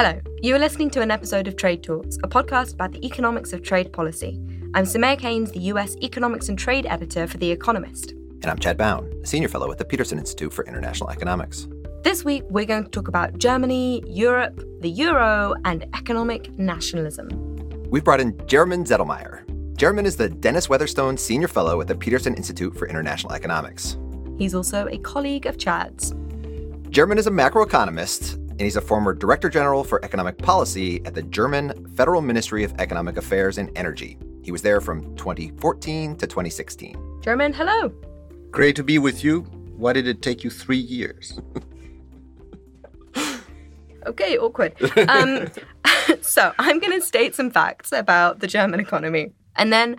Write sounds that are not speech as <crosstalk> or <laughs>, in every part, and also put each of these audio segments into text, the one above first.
Hello, you are listening to an episode of Trade Talks, a podcast about the economics of trade policy. I'm Soumaya Keynes, the US Economics and Trade Editor for The Economist. And I'm Chad Bown, a senior fellow at the Peterson Institute for International Economics. This week, we're going to talk about Germany, Europe, the euro, and economic nationalism. We've brought in Jeromin Zettelmeyer. Jeromin is the Dennis Weatherstone Senior Fellow at the Peterson Institute for International Economics. He's also a colleague of Chad's. Jeromin is a macroeconomist, and he's a former Director General for Economic Policy at the German Federal Ministry of Economic Affairs and Energy. He was there from 2014 to 2016. Jeromin, hello. Great to be with you. Why did it take you three years? <laughs> okay, awkward. Um, <laughs> so I'm going to state some facts about the German economy. And then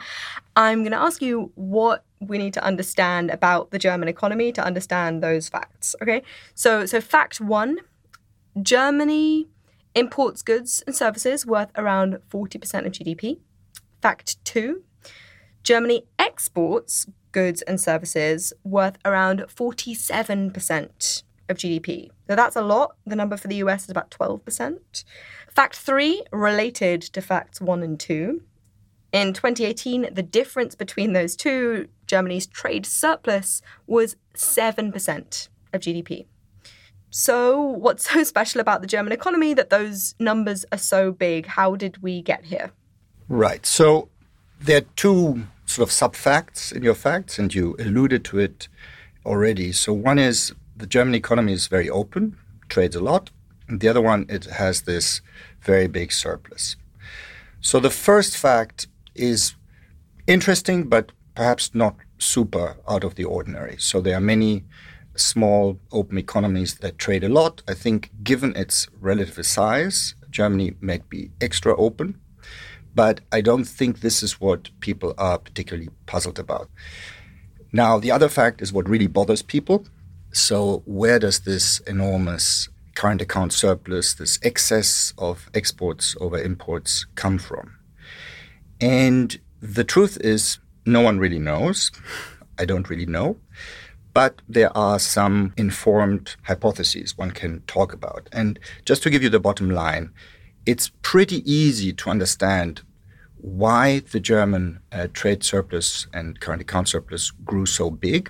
I'm going to ask you what we need to understand about the German economy to understand those facts. Okay. So, so fact one Germany imports goods and services worth around 40% of GDP. Fact two Germany exports goods and services worth around 47% of GDP. So that's a lot. The number for the US is about 12%. Fact three, related to facts one and two. In 2018, the difference between those two, Germany's trade surplus, was 7% of GDP. So, what's <laughs> so special about the German economy that those numbers are so big? How did we get here? Right. So, there are two sort of sub facts in your facts, and you alluded to it already. So, one is the German economy is very open, trades a lot. And the other one, it has this very big surplus. So, the first fact is interesting, but perhaps not super out of the ordinary. So, there are many small open economies that trade a lot. I think, given its relative size, Germany might be extra open. But I don't think this is what people are particularly puzzled about. Now, the other fact is what really bothers people. So, where does this enormous current account surplus, this excess of exports over imports, come from? And the truth is, no one really knows. I don't really know. But there are some informed hypotheses one can talk about. And just to give you the bottom line, it's pretty easy to understand why the German uh, trade surplus and current account surplus grew so big.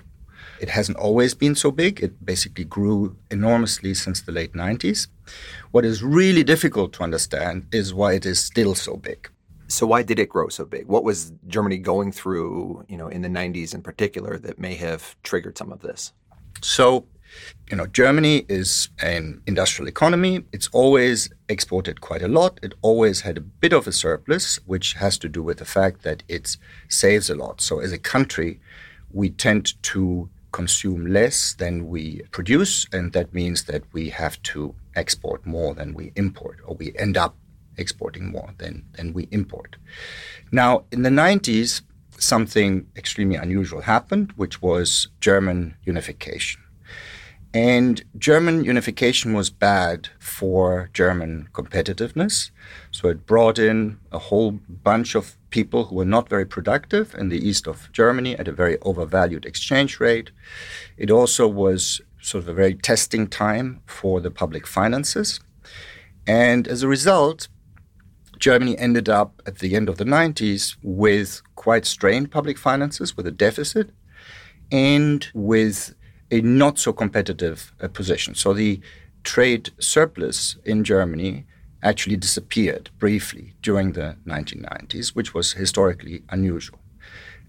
It hasn't always been so big. It basically grew enormously since the late 90s. What is really difficult to understand is why it is still so big. So why did it grow so big? What was Germany going through, you know, in the 90s in particular that may have triggered some of this? So, you know, Germany is an industrial economy. It's always exported quite a lot. It always had a bit of a surplus, which has to do with the fact that it saves a lot. So as a country, we tend to consume less than we produce, and that means that we have to export more than we import, or we end up exporting more than, than we import. Now, in the 90s, something extremely unusual happened, which was German unification. And German unification was bad for German competitiveness. So it brought in a whole bunch of people who were not very productive in the east of Germany at a very overvalued exchange rate. It also was sort of a very testing time for the public finances. And as a result, Germany ended up at the end of the 90s with quite strained public finances, with a deficit, and with a not so competitive uh, position. So the trade surplus in Germany actually disappeared briefly during the 1990s, which was historically unusual.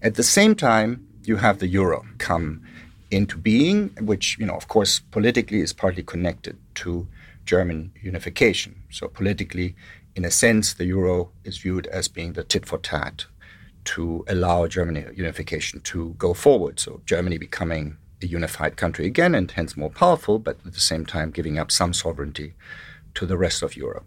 At the same time, you have the euro come into being, which, you know, of course, politically is partly connected to German unification. So politically, in a sense, the euro is viewed as being the tit for tat to allow Germany unification to go forward. So Germany becoming a unified country again and hence more powerful, but at the same time giving up some sovereignty to the rest of Europe.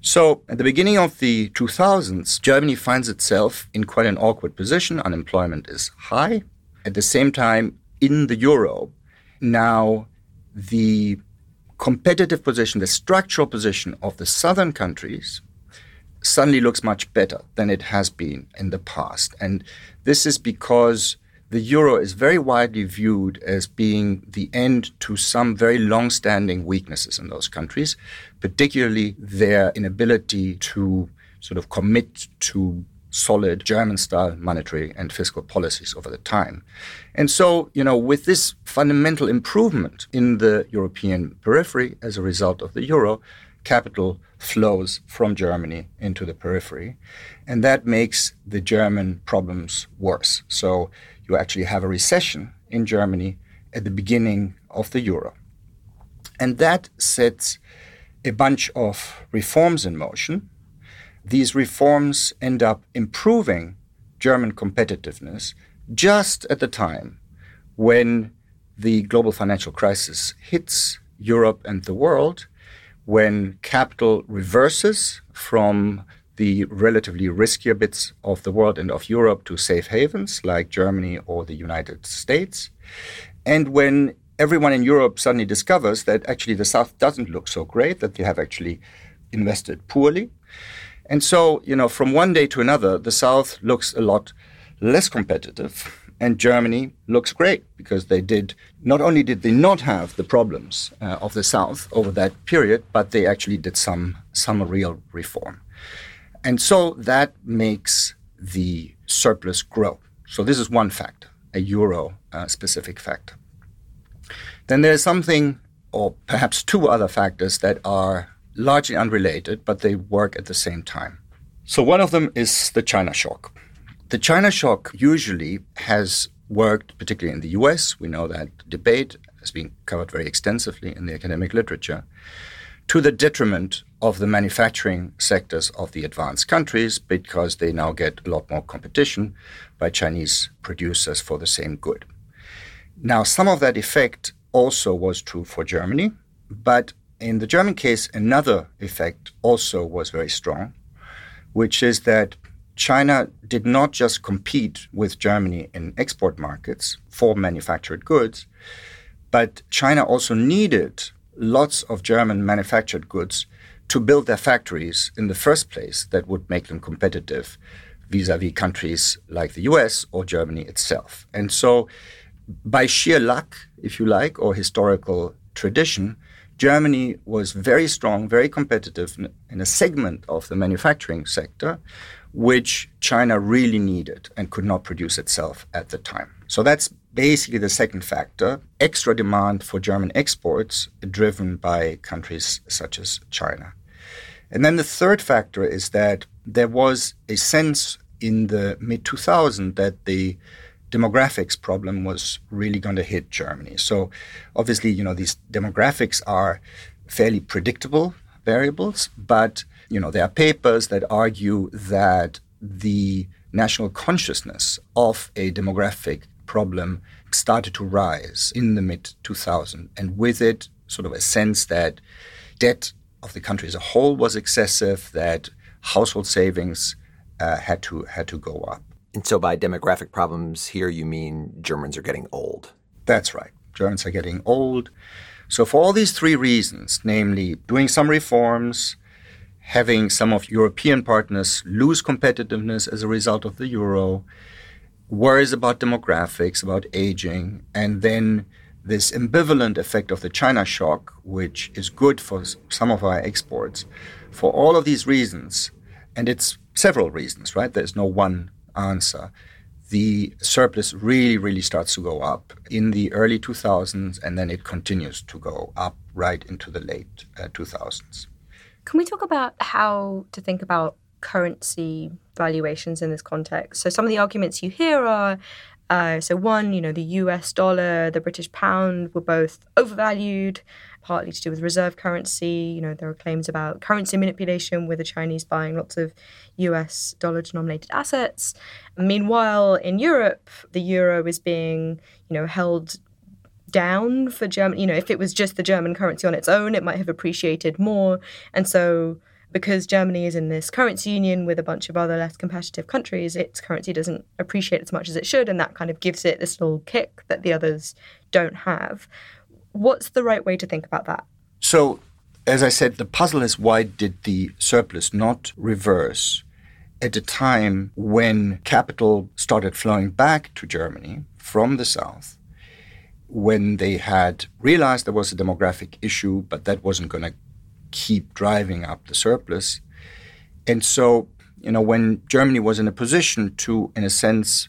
So at the beginning of the 2000s, Germany finds itself in quite an awkward position. Unemployment is high. At the same time, in the euro, now the competitive position, the structural position of the southern countries suddenly looks much better than it has been in the past. And this is because the euro is very widely viewed as being the end to some very long standing weaknesses in those countries, particularly their inability to sort of commit to solid German style monetary and fiscal policies over the time. And so, you know, with this fundamental improvement in the European periphery as a result of the euro, capital flows from Germany into the periphery. And that makes the German problems worse. So you actually have a recession in Germany at the beginning of the euro. And that sets a bunch of reforms in motion. These reforms end up improving German competitiveness just at the time when the global financial crisis hits Europe and the world when capital reverses from the relatively riskier bits of the world and of Europe to safe havens like Germany or the United States, and when everyone in Europe suddenly discovers that actually the South doesn't look so great, that they have actually invested poorly. And so, you know, from one day to another, the South looks a lot less competitive and Germany looks great because they did not only did they not have the problems uh, of the South over that period, but they actually did some some real reform, and so that makes the surplus grow. So this is one factor, a euro uh, specific factor. Then there's something, or perhaps two other factors that are largely unrelated, but they work at the same time. So one of them is the China shock. The China shock usually has worked, particularly in the US. We know that debate has been covered very extensively in the academic literature, to the detriment of the manufacturing sectors of the advanced countries because they now get a lot more competition by Chinese producers for the same good. Now, some of that effect also was true for Germany, but in the German case, another effect also was very strong, which is that China did not just compete with Germany in export markets for manufactured goods, but China also needed lots of German manufactured goods to build their factories in the first place that would make them competitive vis a vis countries like the US or Germany itself. And so, by sheer luck, if you like, or historical tradition, Germany was very strong, very competitive in a segment of the manufacturing sector which China really needed and could not produce itself at the time. So that's basically the second factor extra demand for German exports driven by countries such as China. And then the third factor is that there was a sense in the mid 2000s that the demographics problem was really going to hit Germany. So obviously, you know, these demographics are fairly predictable variables, but you know, there are papers that argue that the national consciousness of a demographic problem started to rise in the mid 2000s, and with it, sort of a sense that debt of the country as a whole was excessive, that household savings uh, had to had to go up. And so, by demographic problems here, you mean Germans are getting old? That's right. Germans are getting old. So, for all these three reasons, namely doing some reforms, having some of European partners lose competitiveness as a result of the euro, worries about demographics, about aging, and then this ambivalent effect of the China shock, which is good for some of our exports. For all of these reasons, and it's several reasons, right? There's no one answer. The surplus really, really starts to go up in the early 2000s, and then it continues to go up right into the late uh, 2000s. Can we talk about how to think about currency valuations in this context? So, some of the arguments you hear are uh, so, one, you know, the US dollar, the British pound were both overvalued, partly to do with reserve currency. You know, there are claims about currency manipulation with the Chinese buying lots of US dollar denominated assets. Meanwhile, in Europe, the euro is being, you know, held down for Germany. You know, if it was just the German currency on its own, it might have appreciated more. And so, because Germany is in this currency union with a bunch of other less competitive countries, its currency doesn't appreciate as much as it should. And that kind of gives it this little kick that the others don't have. What's the right way to think about that? So, as I said, the puzzle is why did the surplus not reverse at a time when capital started flowing back to Germany from the South when they had realized there was a demographic issue, but that wasn't going to keep driving up the surplus. And so, you know, when Germany was in a position to, in a sense,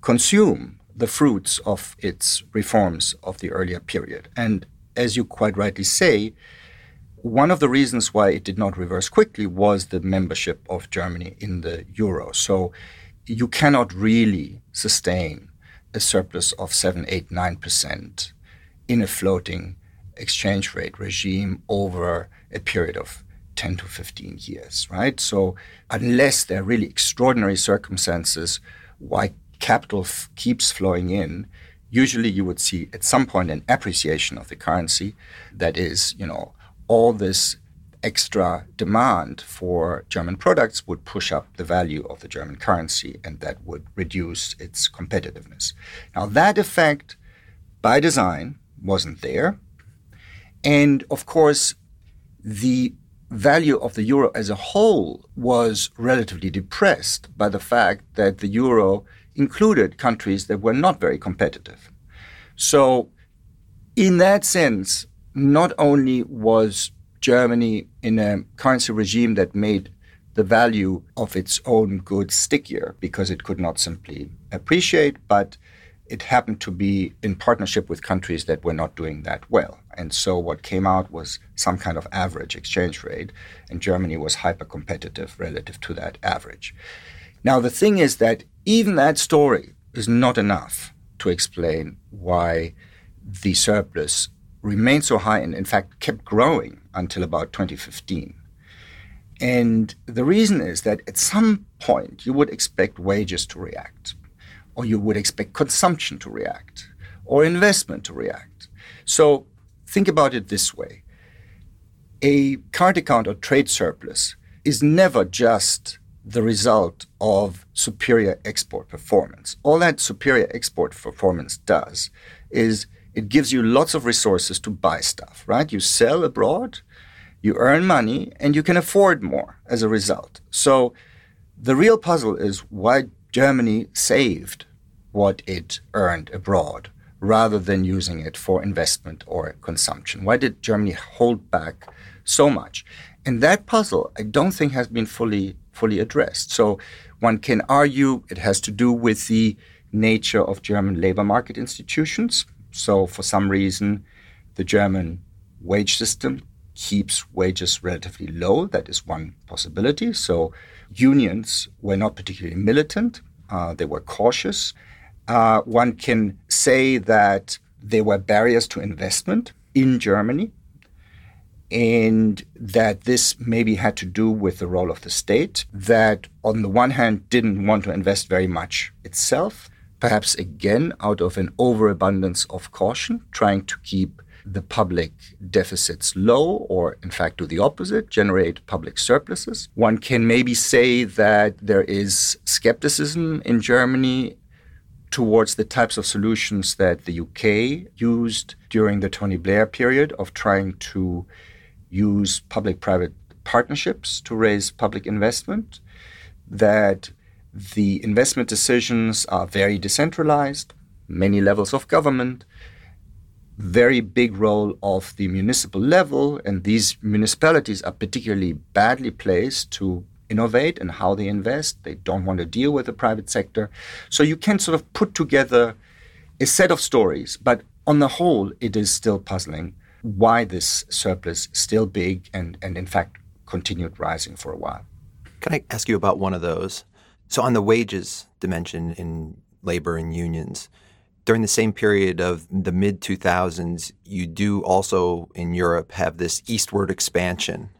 consume the fruits of its reforms of the earlier period. And as you quite rightly say, one of the reasons why it did not reverse quickly was the membership of Germany in the euro. So you cannot really sustain a surplus of 7, 8, 9% in a floating exchange rate regime over a period of 10 to 15 years, right? So, unless there are really extraordinary circumstances why capital f- keeps flowing in, usually you would see at some point an appreciation of the currency that is, you know, all this extra demand for German products would push up the value of the German currency and that would reduce its competitiveness. Now, that effect by design wasn't there. And of course, the value of the euro as a whole was relatively depressed by the fact that the euro included countries that were not very competitive. So, in that sense, not only was Germany in a currency regime that made the value of its own goods stickier because it could not simply appreciate, but it happened to be in partnership with countries that were not doing that well. And so what came out was some kind of average exchange rate, and Germany was hyper competitive relative to that average. Now, the thing is that even that story is not enough to explain why the surplus remained so high and, in fact, kept growing until about 2015. And the reason is that at some point you would expect wages to react, or you would expect consumption to react, or investment to react. So think about it this way a current account or trade surplus is never just the result of superior export performance. All that superior export performance does is it gives you lots of resources to buy stuff, right? You sell abroad, you earn money, and you can afford more as a result. So the real puzzle is why Germany saved what it earned abroad rather than using it for investment or consumption. Why did Germany hold back so much? And that puzzle, I don't think has been fully fully addressed. So one can argue it has to do with the nature of German labor market institutions. So, for some reason, the German wage system keeps wages relatively low. That is one possibility. So, unions were not particularly militant, uh, they were cautious. Uh, one can say that there were barriers to investment in Germany, and that this maybe had to do with the role of the state, that on the one hand didn't want to invest very much itself, perhaps again out of an overabundance of caution, trying to keep the public deficits low, or in fact do the opposite, generate public surpluses. One can maybe say that there is skepticism in Germany towards the types of solutions that the UK used during the Tony Blair period of trying to use public private partnerships to raise public investment. That the investment decisions are very decentralized, many levels of government, very big role of the municipal level, and these municipalities are particularly badly placed to innovate and how they invest. They don't want to deal with the private sector. So you can sort of put together a set of stories, but on the whole, it is still puzzling why this surplus still big and, and in fact continued rising for a while. Can I ask you about one of those? So, on the wages dimension in labor and unions, during the same period of the mid 2000s, you do also in Europe have this eastward expansion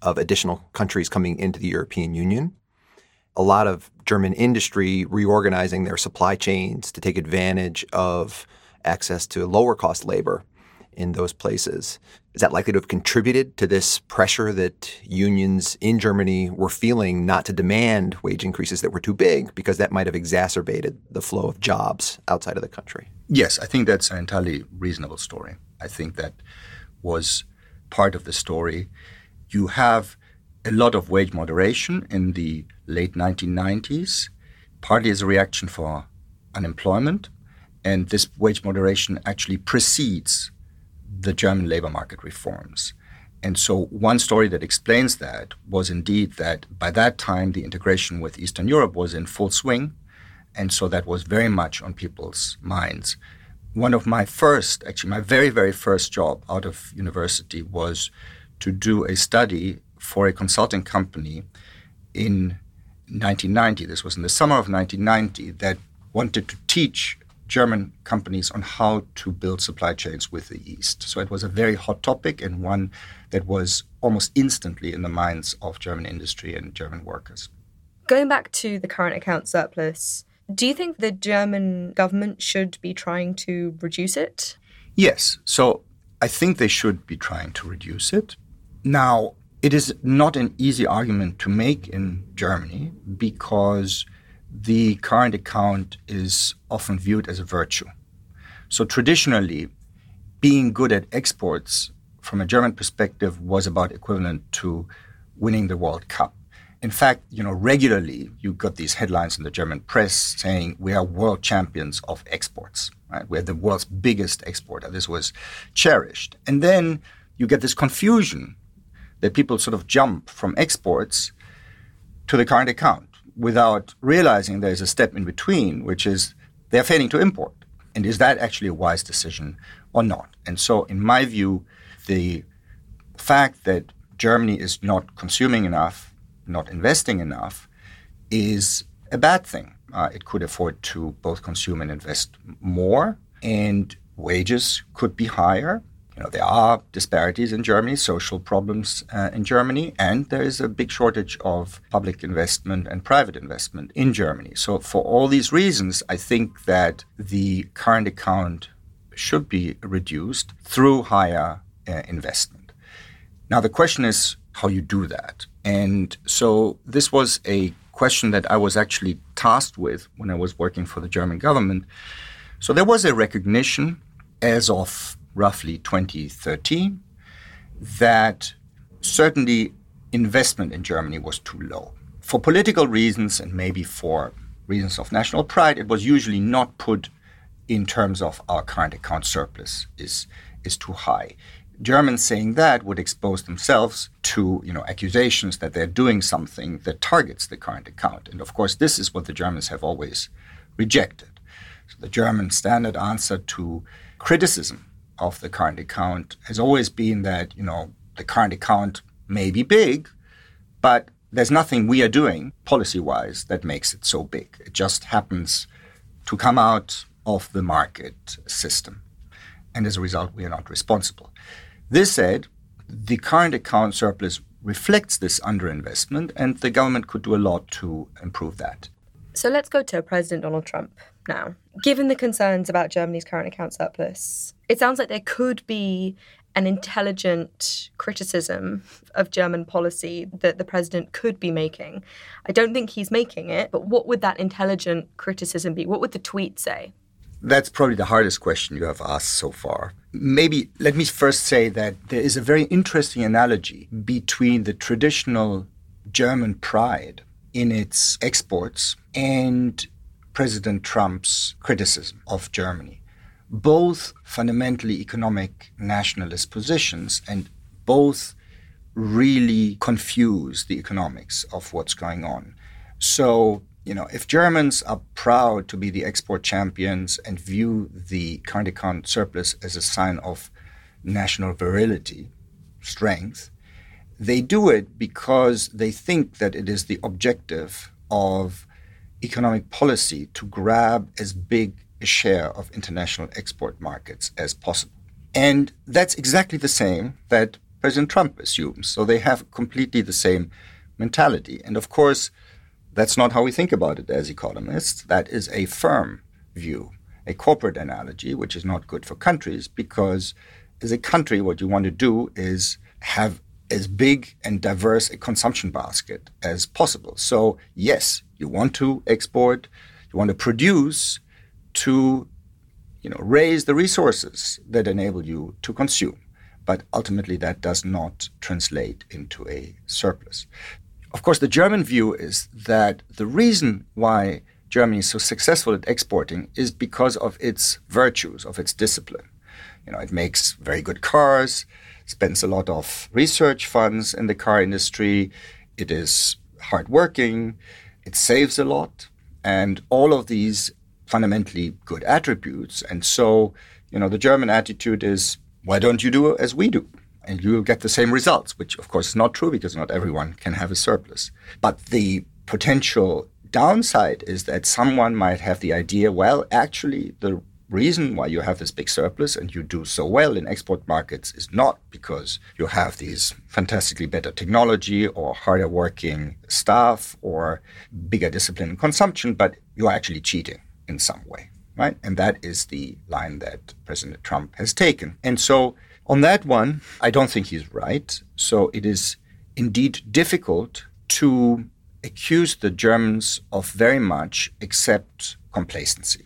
of additional countries coming into the European Union. A lot of German industry reorganizing their supply chains to take advantage of access to lower cost labor in those places. Is that likely to have contributed to this pressure that unions in Germany were feeling not to demand wage increases that were too big because that might have exacerbated the flow of jobs outside of the country? Yes, I think that's an entirely reasonable story. I think that was part of the story. You have a lot of wage moderation in the late 1990s, partly as a reaction for unemployment, And this wage moderation actually precedes the German labor market reforms. And so, one story that explains that was indeed that by that time, the integration with Eastern Europe was in full swing. And so, that was very much on people's minds. One of my first, actually, my very, very first job out of university was to do a study for a consulting company in 1990. This was in the summer of 1990 that wanted to teach German companies on how to build supply chains with the East. So it was a very hot topic and one that was almost instantly in the minds of German industry and German workers. Going back to the current account surplus, do you think the German government should be trying to reduce it? Yes. So I think they should be trying to reduce it. Now, it is not an easy argument to make in Germany because the current account is often viewed as a virtue. So traditionally, being good at exports from a German perspective was about equivalent to winning the World Cup. In fact, you know, regularly you got these headlines in the German press saying we are world champions of exports, right? We're the world's biggest exporter. This was cherished. And then you get this confusion that people sort of jump from exports to the current account without realizing there's a step in between, which is they're failing to import. And is that actually a wise decision or not? And so, in my view, the fact that Germany is not consuming enough, not investing enough, is a bad thing. Uh, it could afford to both consume and invest more, and wages could be higher, you know, there are disparities in Germany, social problems uh, in Germany, and there is a big shortage of public investment and private investment in Germany. So, for all these reasons, I think that the current account should be reduced through higher uh, investment. Now, the question is how you do that. And so, this was a question that I was actually tasked with when I was working for the German government. So, there was a recognition as of roughly 2013, that certainly investment in Germany was too low. For political reasons and maybe for reasons of national pride, it was usually not put in terms of our current account surplus is, is too high. Germans saying that would expose themselves to you know, accusations that they're doing something that targets the current account. And of course, this is what the Germans have always rejected. So the German standard answer to criticism of the current account has always been that, you know, the current account may be big, but there's nothing we are doing policy wise that makes it so big. It just happens to come out of the market system. And as a result, we are not responsible. This said, the current account surplus reflects this underinvestment, and the government could do a lot to improve that. So let's go to President Donald Trump now. Given the concerns about Germany's current account surplus, it sounds like there could be an intelligent criticism of German policy that the president could be making. I don't think he's making it, but what would that intelligent criticism be? What would the tweet say? That's probably the hardest question you have asked so far. Maybe let me first say that there is a very interesting analogy between the traditional German pride in its exports and President Trump's criticism of Germany. Both fundamentally economic nationalist positions and both really confuse the economics of what's going on. So, you know, if Germans are proud to be the export champions and view the current account surplus as a sign of national virility, strength, they do it because they think that it is the objective of economic policy to grab as big a share of international export markets as possible. And that's exactly the same that President Trump assumes. So they have completely the same mentality. And of course, that's not how we think about it as economists. That is a firm view, a corporate analogy, which is not good for countries because as a country, what you want to do is have as big and diverse a consumption basket as possible. So, yes, you want to export, you want to produce to you know, raise the resources that enable you to consume. But ultimately, that does not translate into a surplus. Of course, the German view is that the reason why Germany is so successful at exporting is because of its virtues, of its discipline. You know, it makes very good cars, spends a lot of research funds in the car industry. It is hardworking, it saves a lot, and all of these fundamentally good attributes. And so, you know, the German attitude is, why don't you do as we do? And you'll get the same results, which of course is not true because not everyone can have a surplus. But the potential downside is that someone might have the idea, well, actually, the reason why you have this big surplus and you do so well in export markets is not because you have these fantastically better technology or harder working staff or bigger discipline in consumption, but you're actually cheating in some way, right? And that is the line that President Trump has taken. And so on that one, I don't think he's right. So it is indeed difficult to accuse the Germans of very much except complacency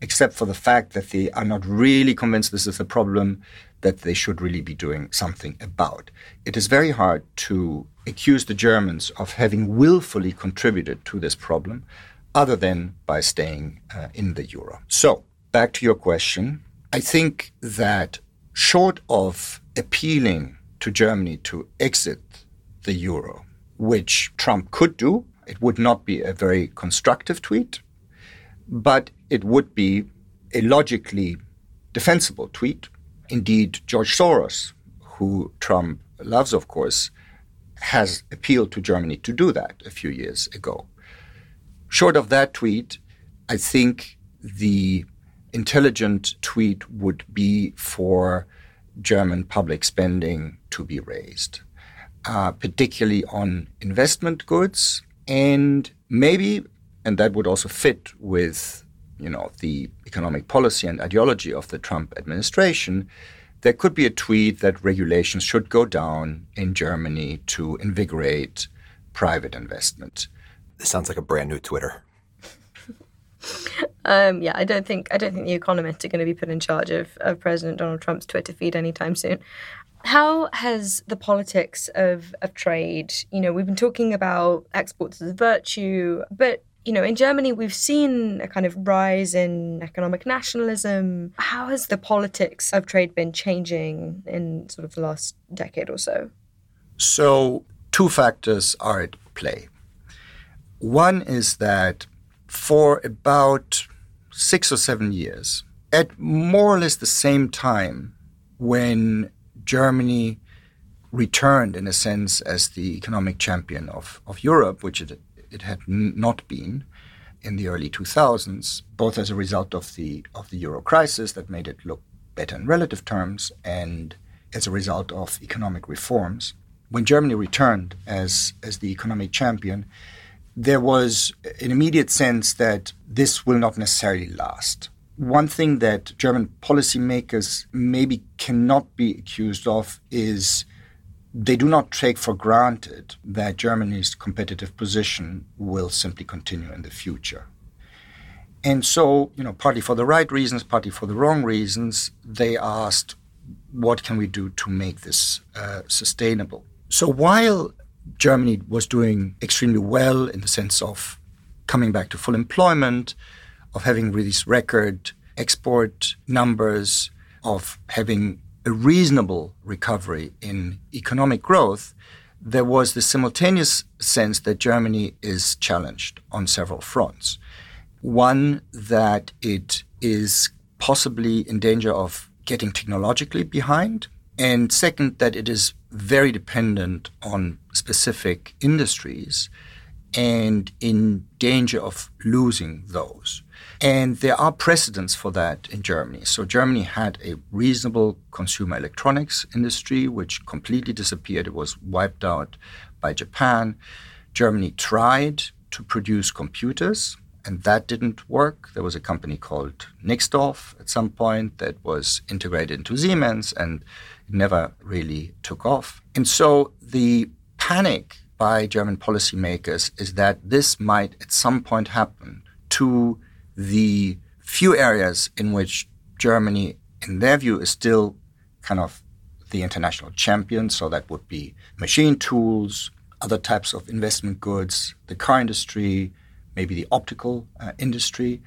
except for the fact that they are not really convinced this is a problem that they should really be doing something about. It is very hard to accuse the Germans of having willfully contributed to this problem other than by staying uh, in the euro. So, back to your question, I think that short of appealing to Germany to exit the euro, which Trump could do, it would not be a very constructive tweet but it would be a logically defensible tweet. Indeed, George Soros, who Trump loves, of course, has appealed to Germany to do that a few years ago. Short of that tweet, I think the intelligent tweet would be for German public spending to be raised, uh, particularly on investment goods and maybe and that would also fit with you know the economic policy and ideology of the Trump administration. There could be a tweet that regulations should go down in Germany to invigorate private investment. This sounds like a brand new Twitter. <laughs> um, yeah, I don't think I don't think the economists are going to be put in charge of, of President Donald Trump's Twitter feed anytime soon. How has the politics of, of trade, you know, we've been talking about exports as a virtue, but you know, in Germany, we've seen a kind of rise in economic nationalism. How has the politics of trade been changing in sort of the last decade or so? So, two factors are at play. One is that for about six or seven years, at more or less the same time when Germany returned, in a sense, as the economic champion of, of Europe, which it it had not been in the early 2000s, both as a result of the of the euro crisis that made it look better in relative terms, and as a result of economic reforms. When Germany returned as as the economic champion, there was an immediate sense that this will not necessarily last. One thing that German policymakers maybe cannot be accused of is they do not take for granted that Germany's competitive position will simply continue in the future. And so, you know, partly for the right reasons, partly for the wrong reasons, they asked, what can we do to make this uh, sustainable? So while Germany was doing extremely well in the sense of coming back to full employment, of having these record export numbers, of having a reasonable recovery in economic growth, there was the simultaneous sense that Germany is challenged on several fronts. One, that it is possibly in danger of getting technologically behind. And second, that it is very dependent on specific industries and in danger of losing those. And there are precedents for that in Germany. So Germany had a reasonable consumer electronics industry, which completely disappeared. It was wiped out by Japan. Germany tried to produce computers, and that didn't work. There was a company called Nixdorf at some point that was integrated into Siemens, and never really took off. And so the panic by German policymakers is that this might at some point happen to the few areas in which Germany, in their view, is still kind of the international champion. So that would be machine tools, other types of investment goods, the car industry, maybe the optical uh, industry.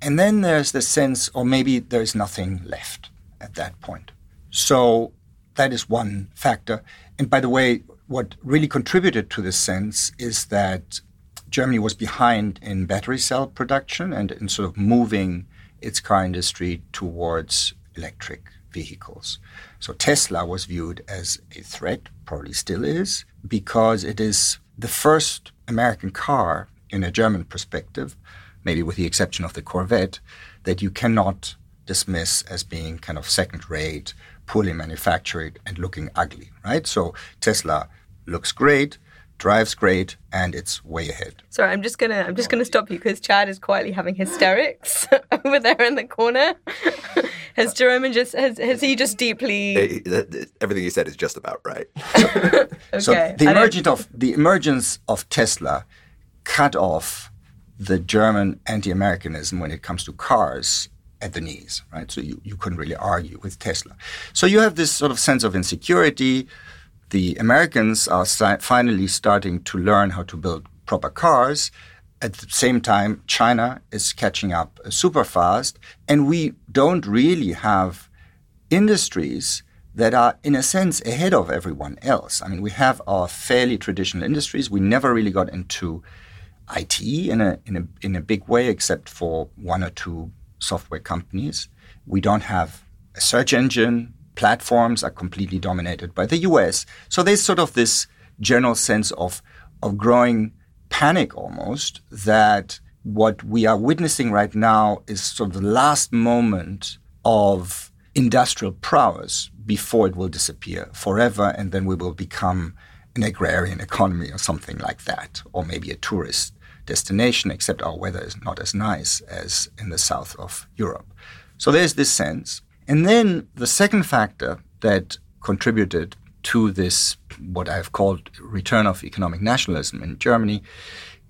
And then there's the sense, or maybe there's nothing left at that point. So that is one factor. And by the way, what really contributed to this sense is that Germany was behind in battery cell production and in sort of moving its car industry towards electric vehicles. So Tesla was viewed as a threat, probably still is, because it is the first American car in a German perspective, maybe with the exception of the Corvette, that you cannot dismiss as being kind of second rate, poorly manufactured, and looking ugly, right? So Tesla looks great, drives great, and it's way ahead. Sorry, I'm just gonna I'm just gonna stop you because Chad is quietly having hysterics <laughs> over there in the corner. <laughs> has Jerome just has has he just deeply everything he said is just about right. <laughs> okay. So the emergence of the emergence of Tesla cut off the German anti-Americanism when it comes to cars at the knees, right? So you, you couldn't really argue with Tesla. So you have this sort of sense of insecurity the Americans are finally starting to learn how to build proper cars. At the same time, China is catching up super fast, and we don't really have industries that are, in a sense, ahead of everyone else. I mean, we have our fairly traditional industries. We never really got into IT in a, in a, in a big way, except for one or two software companies. We don't have a search engine platforms are completely dominated by the US. So there's sort of this general sense of, of growing panic almost that what we are witnessing right now is sort of the last moment of industrial prowess before it will disappear forever and then we will become an agrarian economy or something like that, or maybe a tourist destination, except our weather is not as nice as in the south of Europe. So there's this sense. And then the second factor that contributed to this, what I've called return of economic nationalism in Germany,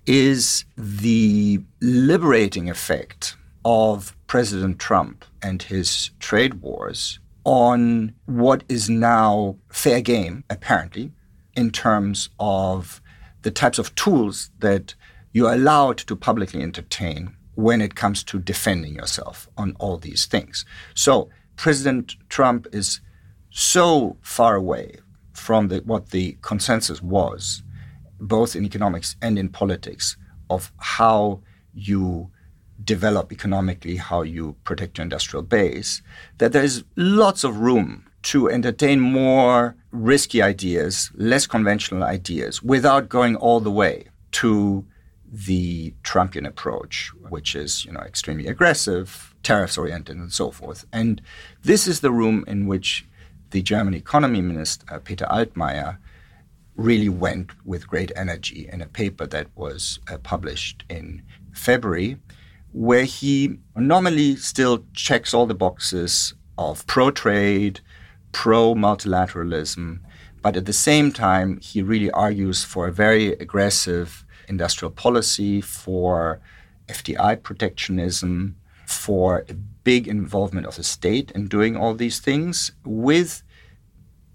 is the liberating effect of President Trump and his trade wars on what is now fair game, apparently, in terms of the types of tools that you're allowed to publicly entertain when it comes to defending yourself on all these things. So President Trump is so far away from the, what the consensus was, both in economics and in politics, of how you develop economically, how you protect your industrial base, that there's lots of room to entertain more risky ideas, less conventional ideas, without going all the way to the Trumpian approach, which is you know extremely aggressive, tariffs oriented and so forth. And this is the room in which the German economy minister, Peter Altmaier, really went with great energy in a paper that was uh, published in February, where he normally still checks all the boxes of pro trade, pro multilateralism, but at the same time, he really argues for a very aggressive industrial policy, for FDI protectionism, for a big involvement of the state in doing all these things with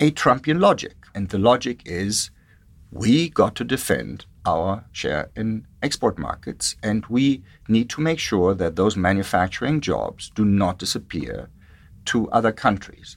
a Trumpian logic. And the logic is we got to defend our share in export markets, and we need to make sure that those manufacturing jobs do not disappear to other countries.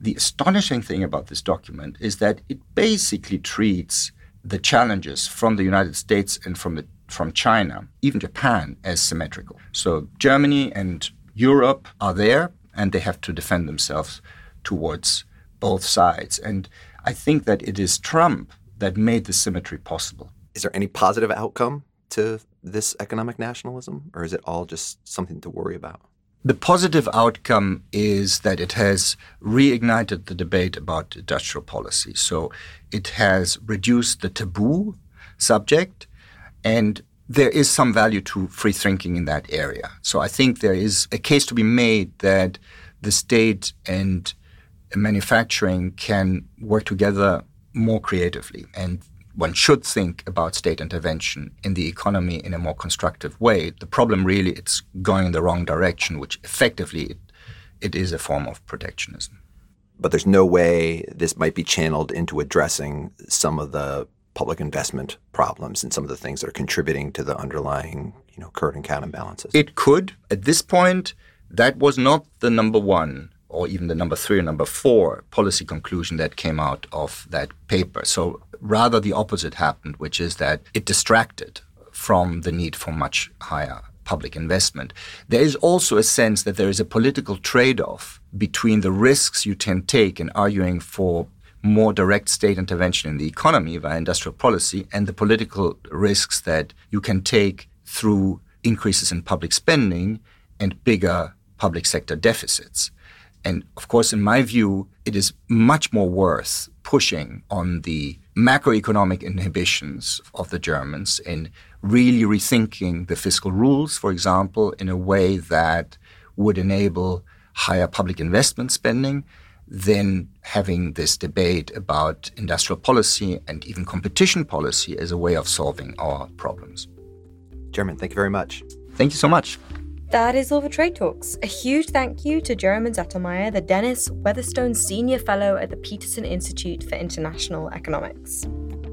The astonishing thing about this document is that it basically treats the challenges from the United States and from the from China, even Japan, as symmetrical. So Germany and Europe are there, and they have to defend themselves towards both sides. And I think that it is Trump that made the symmetry possible. Is there any positive outcome to this economic nationalism, or is it all just something to worry about? The positive outcome is that it has reignited the debate about industrial policy. So it has reduced the taboo subject and there is some value to free thinking in that area. So I think there is a case to be made that the state and manufacturing can work together more creatively. And one should think about state intervention in the economy in a more constructive way. The problem really it's going in the wrong direction, which effectively it, it is a form of protectionism. But there's no way this might be channeled into addressing some of the public investment problems and some of the things that are contributing to the underlying, you know, current account imbalances? It could. At this point, that was not the number one or even the number three or number four policy conclusion that came out of that paper. So rather the opposite happened, which is that it distracted from the need for much higher public investment. There is also a sense that there is a political trade off between the risks you can take in arguing for more direct state intervention in the economy via industrial policy and the political risks that you can take through increases in public spending and bigger public sector deficits. And of course, in my view, it is much more worth pushing on the macroeconomic inhibitions of the Germans in really rethinking the fiscal rules, for example, in a way that would enable higher public investment spending than having this debate about industrial policy and even competition policy as a way of solving our problems. Jeromin, thank you very much. Thank you so much. That is all for Trade Talks. A huge thank you to Jeromin Zettelmeyer, the Dennis Weatherstone Senior Fellow at the Peterson Institute for International Economics.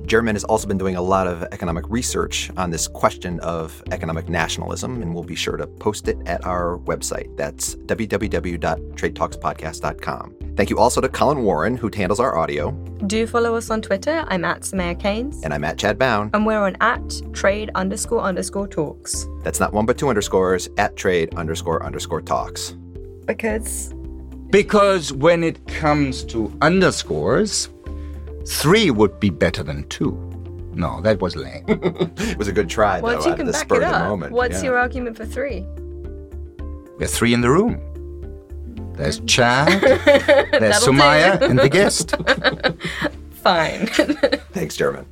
Jeromin has also been doing a lot of economic research on this question of economic nationalism, and we'll be sure to post it at our website. That's www.tradetalkspodcast.com. Thank you also to Colin Warren, who handles our audio. Do follow us on Twitter. I'm at Soumaya Keynes. And I'm at Chad Bown. And we're on at trade underscore underscore talks. That's not one but two underscores at trade underscore underscore talks. Because. Because when it comes to underscores, three would be better than two. No, that was lame. <laughs> it was a good try, Once though, you can the back spur it of the up, moment. what's yeah. your argument for three? There's three in the room. There's Chad, <laughs> there's That'll do. Soumaya, and the guest. <laughs> Fine. Thanks, Jeromin.